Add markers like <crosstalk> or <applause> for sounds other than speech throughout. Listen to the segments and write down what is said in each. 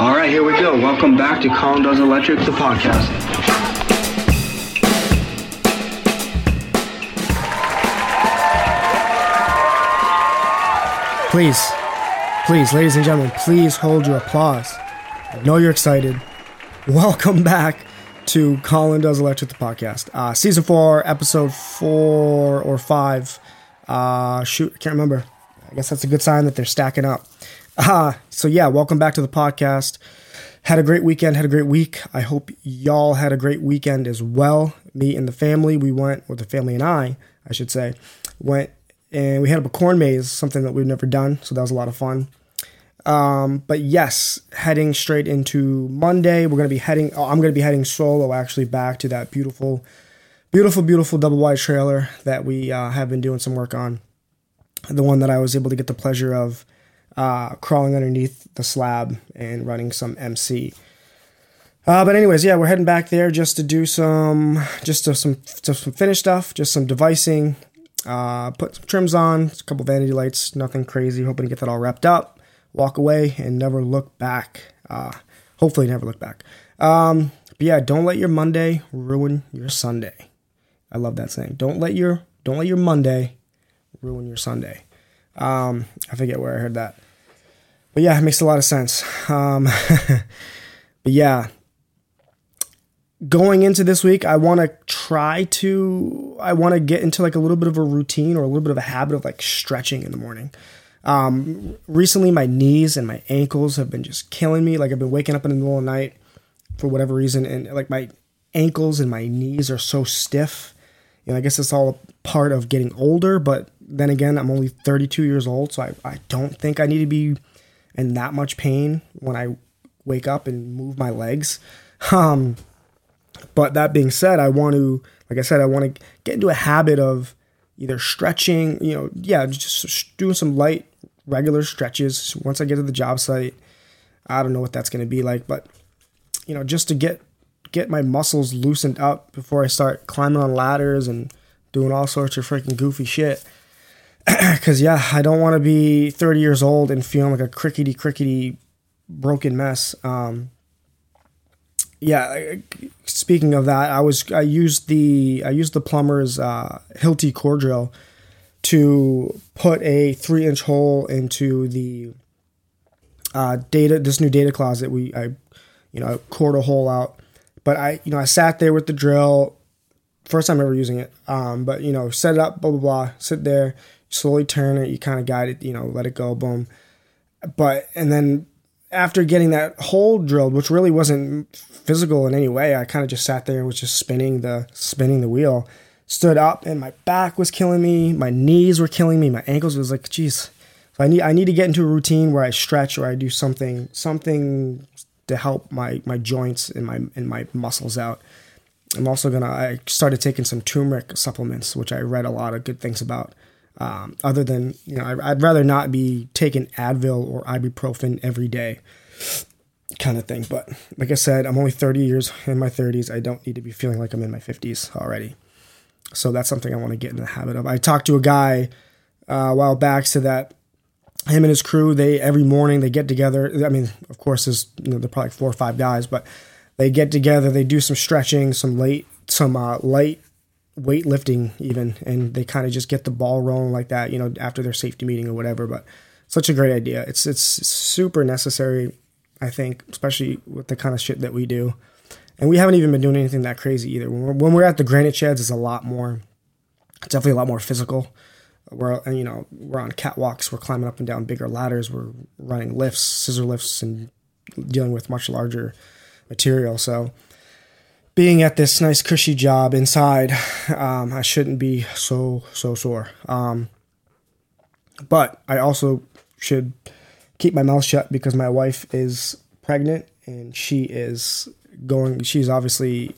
All right, here we go. Welcome back to Colin Does Electric, the podcast. Please, please, ladies and gentlemen, please hold your applause. I know you're excited. Welcome back to Colin Does Electric, the podcast. Uh, season four, episode four or five. Uh, shoot, I can't remember. I guess that's a good sign that they're stacking up. Uh, so, yeah, welcome back to the podcast. Had a great weekend, had a great week. I hope y'all had a great weekend as well. Me and the family, we went, or the family and I, I should say, went and we had a corn maze, something that we've never done. So that was a lot of fun. Um, but yes, heading straight into Monday, we're gonna be heading. Oh, I'm gonna be heading solo actually back to that beautiful, beautiful, beautiful double wide trailer that we uh, have been doing some work on. The one that I was able to get the pleasure of uh, crawling underneath the slab and running some MC. Uh, but anyways, yeah, we're heading back there just to do some, just to some, to some finish stuff, just some devicing, uh, put some trims on, a couple vanity lights, nothing crazy. Hoping to get that all wrapped up, walk away, and never look back. Uh, hopefully, never look back. Um, but yeah, don't let your Monday ruin your Sunday. I love that saying. Don't let your don't let your Monday ruin your Sunday. Um, I forget where I heard that, but yeah, it makes a lot of sense. Um, <laughs> but yeah, going into this week, I want to try to, I want to get into like a little bit of a routine or a little bit of a habit of like stretching in the morning. Um, recently, my knees and my ankles have been just killing me. Like I've been waking up in the middle of the night for whatever reason, and like my ankles and my knees are so stiff. You know, I guess it's all a part of getting older, but then again, I'm only 32 years old, so I, I don't think I need to be in that much pain when I wake up and move my legs. Um, but that being said, I want to, like I said, I want to get into a habit of either stretching, you know, yeah, just doing some light, regular stretches once I get to the job site. I don't know what that's going to be like, but you know, just to get get my muscles loosened up before I start climbing on ladders and doing all sorts of freaking goofy shit. <clears throat> Cause yeah, I don't want to be 30 years old and feeling like a crickety crickety broken mess. Um, yeah, speaking of that, I was I used the I used the plumber's uh, Hilti core drill to put a three inch hole into the uh, data this new data closet. We I you know cored a hole out, but I you know I sat there with the drill, first time ever using it. Um, but you know set it up, blah blah blah, sit there, slowly turn it, you kind of guide it, you know, let it go, boom. But and then after getting that hole drilled, which really wasn't physical in any way, I kind of just sat there and was just spinning the spinning the wheel. Stood up and my back was killing me, my knees were killing me, my ankles was like, geez. So I need I need to get into a routine where I stretch or I do something something to help my my joints and my and my muscles out. I'm also gonna I started taking some turmeric supplements, which I read a lot of good things about. Um, other than you know, I, I'd rather not be taking Advil or ibuprofen every day, kind of thing. But like I said, I'm only 30 years in my 30s. I don't need to be feeling like I'm in my 50s already. So that's something I want to get in the habit of. I talked to a guy uh, a while back, so that him and his crew, they every morning they get together. I mean, of course, there's you know, they're probably four or five guys, but they get together, they do some stretching, some late, some uh, light weightlifting even, and they kind of just get the ball rolling like that, you know, after their safety meeting or whatever. But such a great idea. It's it's super necessary, I think, especially with the kind of shit that we do. And we haven't even been doing anything that crazy either. When we're, when we're at the granite sheds, it's a lot more, definitely a lot more physical. We're you know we're on catwalks, we're climbing up and down bigger ladders, we're running lifts, scissor lifts, and dealing with much larger material. So being at this nice cushy job inside, um, I shouldn't be so so sore. Um, but I also should keep my mouth shut because my wife is pregnant and she is going. She's obviously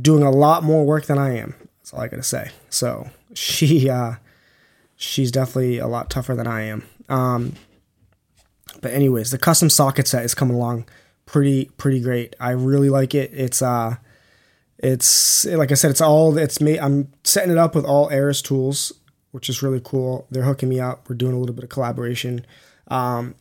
doing a lot more work than I am. That's all I gotta say. So she uh, she's definitely a lot tougher than I am. Um, but anyways, the custom socket set is coming along pretty pretty great. I really like it. It's uh it's like I said, it's all it's me. I'm setting it up with all Ares tools, which is really cool. They're hooking me up. We're doing a little bit of collaboration. Um,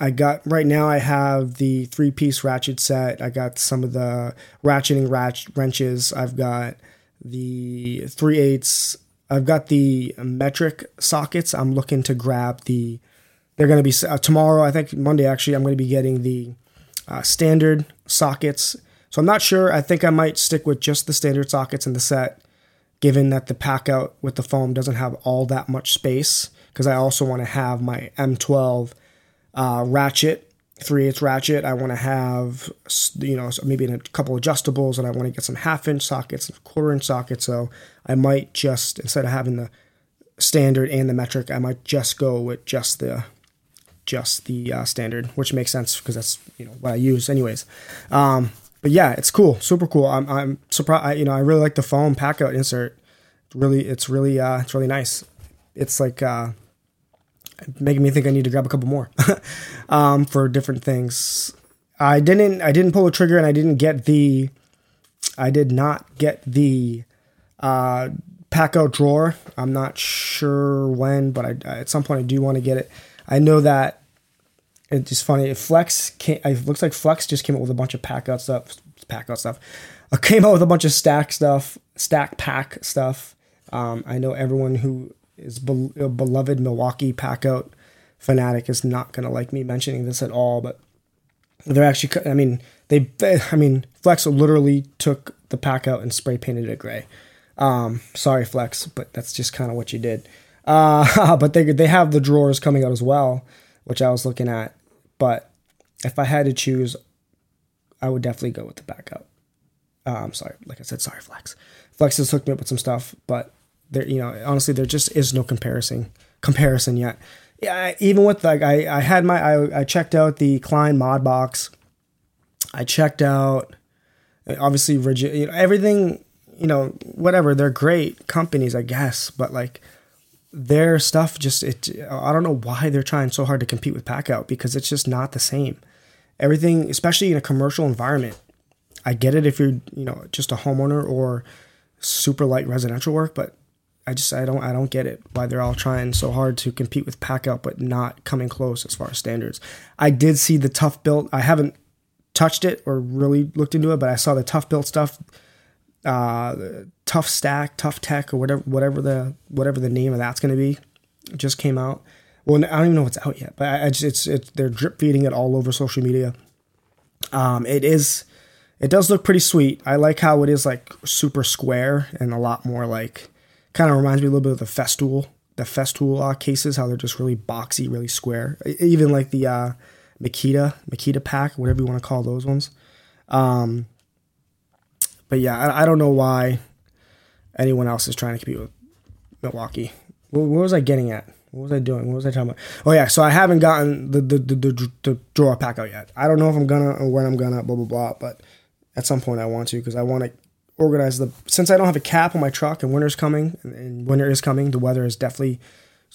I got right now. I have the three piece ratchet set. I got some of the ratcheting ratch wrenches. I've got the three eighths. I've got the metric sockets. I'm looking to grab the. They're going to be uh, tomorrow. I think Monday actually. I'm going to be getting the uh, standard sockets. So I'm not sure. I think I might stick with just the standard sockets in the set, given that the pack out with the foam doesn't have all that much space. Because I also want to have my M12 uh, ratchet, 3 8 ratchet. I want to have, you know, maybe a couple adjustables, and I want to get some half inch sockets, and quarter inch sockets. So I might just, instead of having the standard and the metric, I might just go with just the just the uh, standard, which makes sense because that's you know what I use anyways. Um, but yeah, it's cool, super cool. I'm I'm surprised. You know, I really like the foam pack out insert. Really, it's really uh, it's really nice. It's like uh, making me think I need to grab a couple more <laughs> um, for different things. I didn't I didn't pull the trigger and I didn't get the I did not get the uh, pack out drawer. I'm not sure when, but I, at some point I do want to get it. I know that it's just funny. Flex came, it looks like Flex just came out with a bunch of pack out stuff. Pack out stuff. I came out with a bunch of stack stuff, stack pack stuff. Um, I know everyone who is be- a beloved Milwaukee Packout fanatic is not going to like me mentioning this at all, but they're actually, I mean, they, I mean, Flex literally took the Packout and spray painted it gray. Um, sorry, Flex, but that's just kind of what you did. Uh, <laughs> but they they have the drawers coming out as well, which I was looking at. But if I had to choose, I would definitely go with the Packout. Uh, I'm sorry, like I said, sorry, Flex. Flex has hooked me up with some stuff, but there, you know, honestly, there just is no comparison comparison yet. Yeah, even with like I, I had my I, I checked out the Klein mod box. I checked out obviously Ridgid, you know, everything, you know, whatever. They're great companies, I guess, but like their stuff just it. I don't know why they're trying so hard to compete with Packout because it's just not the same. Everything, especially in a commercial environment, I get it if you're you know just a homeowner or super light residential work, but I just I don't I don't get it why they're all trying so hard to compete with Packout but not coming close as far as standards. I did see the ToughBuilt. I haven't touched it or really looked into it, but I saw the ToughBuilt stuff, uh, tough stack, tough tech, or whatever whatever the whatever the name of that's going to be, just came out. Well, I don't even know if it's out yet, but I, I just, it's it's they're drip feeding it all over social media. Um, it is, it does look pretty sweet. I like how it is like super square and a lot more like Kind of reminds me a little bit of the Festool, the Festool uh, cases, how they're just really boxy, really square. Even like the uh, Makita, Makita pack, whatever you want to call those ones. Um, but yeah, I, I, don't know why anyone else is trying to compete with Milwaukee. What, what, was I getting at? What was I doing? What was I talking about? Oh yeah, so I haven't gotten the the, the, the, the drawer pack out yet. I don't know if I'm gonna or when I'm gonna, blah blah blah. But at some point I want to because I want to organize the since I don't have a cap on my truck and winter's coming and, and winter is coming. The weather has definitely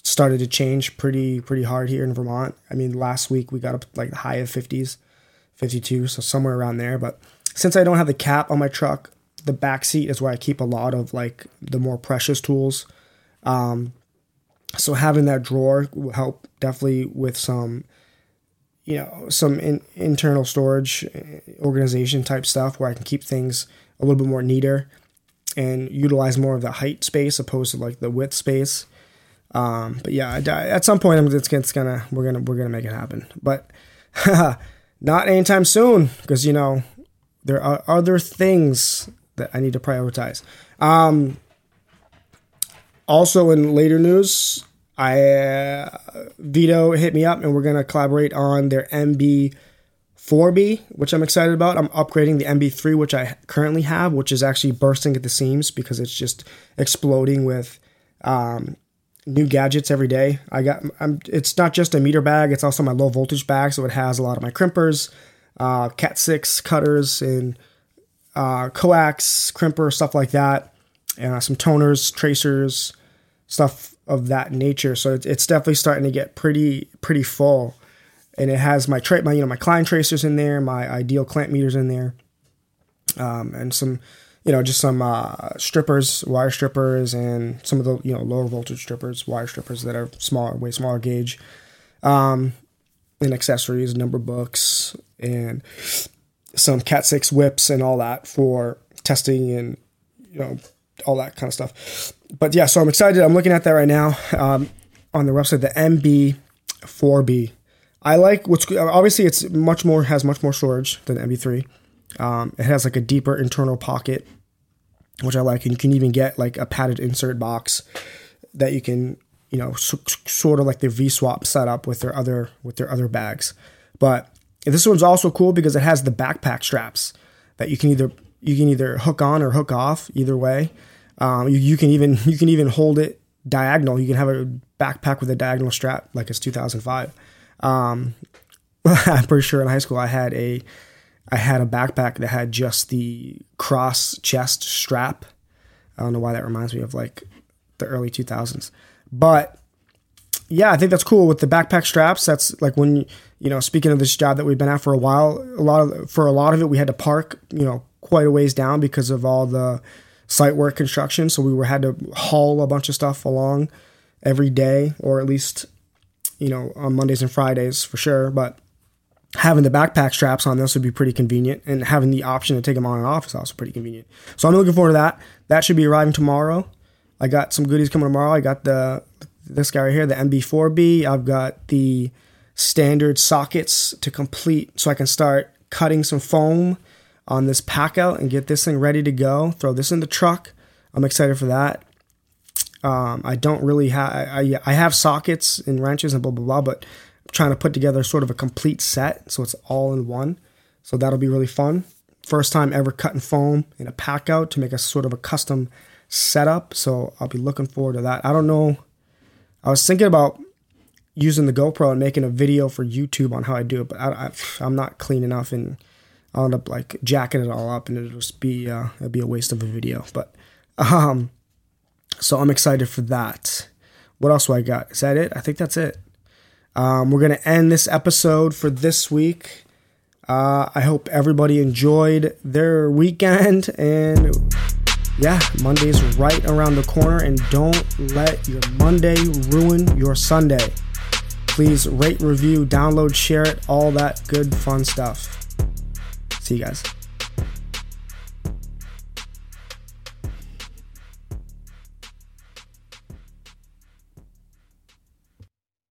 started to change pretty pretty hard here in Vermont. I mean, last week we got up like the high of 50s, 52, so somewhere around there. But since I don't have the cap on my truck, the back seat is where I keep a lot of like the more precious tools. Um, so having that drawer will help definitely with some, you know, some in, internal storage organization type stuff where I can keep things a little bit more neater and utilize more of the height space opposed to like the width space. Um, but yeah, at some point it's, it's gonna we're gonna we're gonna make it happen, but <laughs> not anytime soon because you know there are other things that I need to prioritize. Um, also, in later news, I uh, Veto hit me up and we're gonna collaborate on their MB 4B, which I'm excited about. I'm upgrading the MB3, which I currently have, which is actually bursting at the seams because it's just exploding with um, new gadgets every day. I got, I'm, it's not just a meter bag; it's also my low voltage bag, so it has a lot of my crimpers, uh, Cat six cutters, and uh, coax crimper stuff like that, and uh, some toners, tracers, stuff of that nature. So it's, it's definitely starting to get pretty pretty full and it has my tra- my you know my Klein tracers in there, my ideal clamp meters in there, um, and some you know just some uh, strippers, wire strippers, and some of the you know lower voltage strippers, wire strippers that are smaller, way smaller gauge. Um, and accessories, number books, and some Cat six whips and all that for testing and you know all that kind of stuff. But yeah, so I'm excited. I'm looking at that right now um, on the website. The MB4B. I like what's obviously it's much more has much more storage than the MB3. Um, it has like a deeper internal pocket, which I like, and you can even get like a padded insert box that you can you know so, sort of like the V Swap setup with their other with their other bags. But this one's also cool because it has the backpack straps that you can either you can either hook on or hook off either way. Um, you, you can even <laughs> you can even hold it diagonal. You can have a backpack with a diagonal strap like it's 2005. Um, <laughs> I'm pretty sure in high school I had a I had a backpack that had just the cross chest strap. I don't know why that reminds me of like the early 2000s, but yeah, I think that's cool with the backpack straps. That's like when you know, speaking of this job that we've been at for a while, a lot of for a lot of it we had to park, you know, quite a ways down because of all the site work construction. So we were had to haul a bunch of stuff along every day, or at least you know on Mondays and Fridays for sure. But having the backpack straps on this would be pretty convenient, and having the option to take them on and off is also pretty convenient. So I'm looking forward to that. That should be arriving tomorrow. I got some goodies coming tomorrow. I got the this guy right here, the MB4B. I've got the standard sockets to complete so I can start cutting some foam on this pack out and get this thing ready to go. Throw this in the truck. I'm excited for that. Um, I don't really have I, I have sockets and wrenches and blah blah blah, but I'm trying to put together sort of a complete set so it's all in one. So that'll be really fun. First time ever cutting foam in a pack out to make a sort of a custom setup. So I'll be looking forward to that. I don't know. I was thinking about using the GoPro and making a video for YouTube on how I do it, but I, am not clean enough and I'll end up like jacking it all up and it'll just be uh, it'll be a waste of a video. But um, so I'm excited for that. What else do I got? Is that it? I think that's it. Um, we're gonna end this episode for this week. Uh, I hope everybody enjoyed their weekend and yeah, Monday's right around the corner and don't let your Monday ruin your Sunday. Please rate, review, download, share it, all that good fun stuff. See you guys.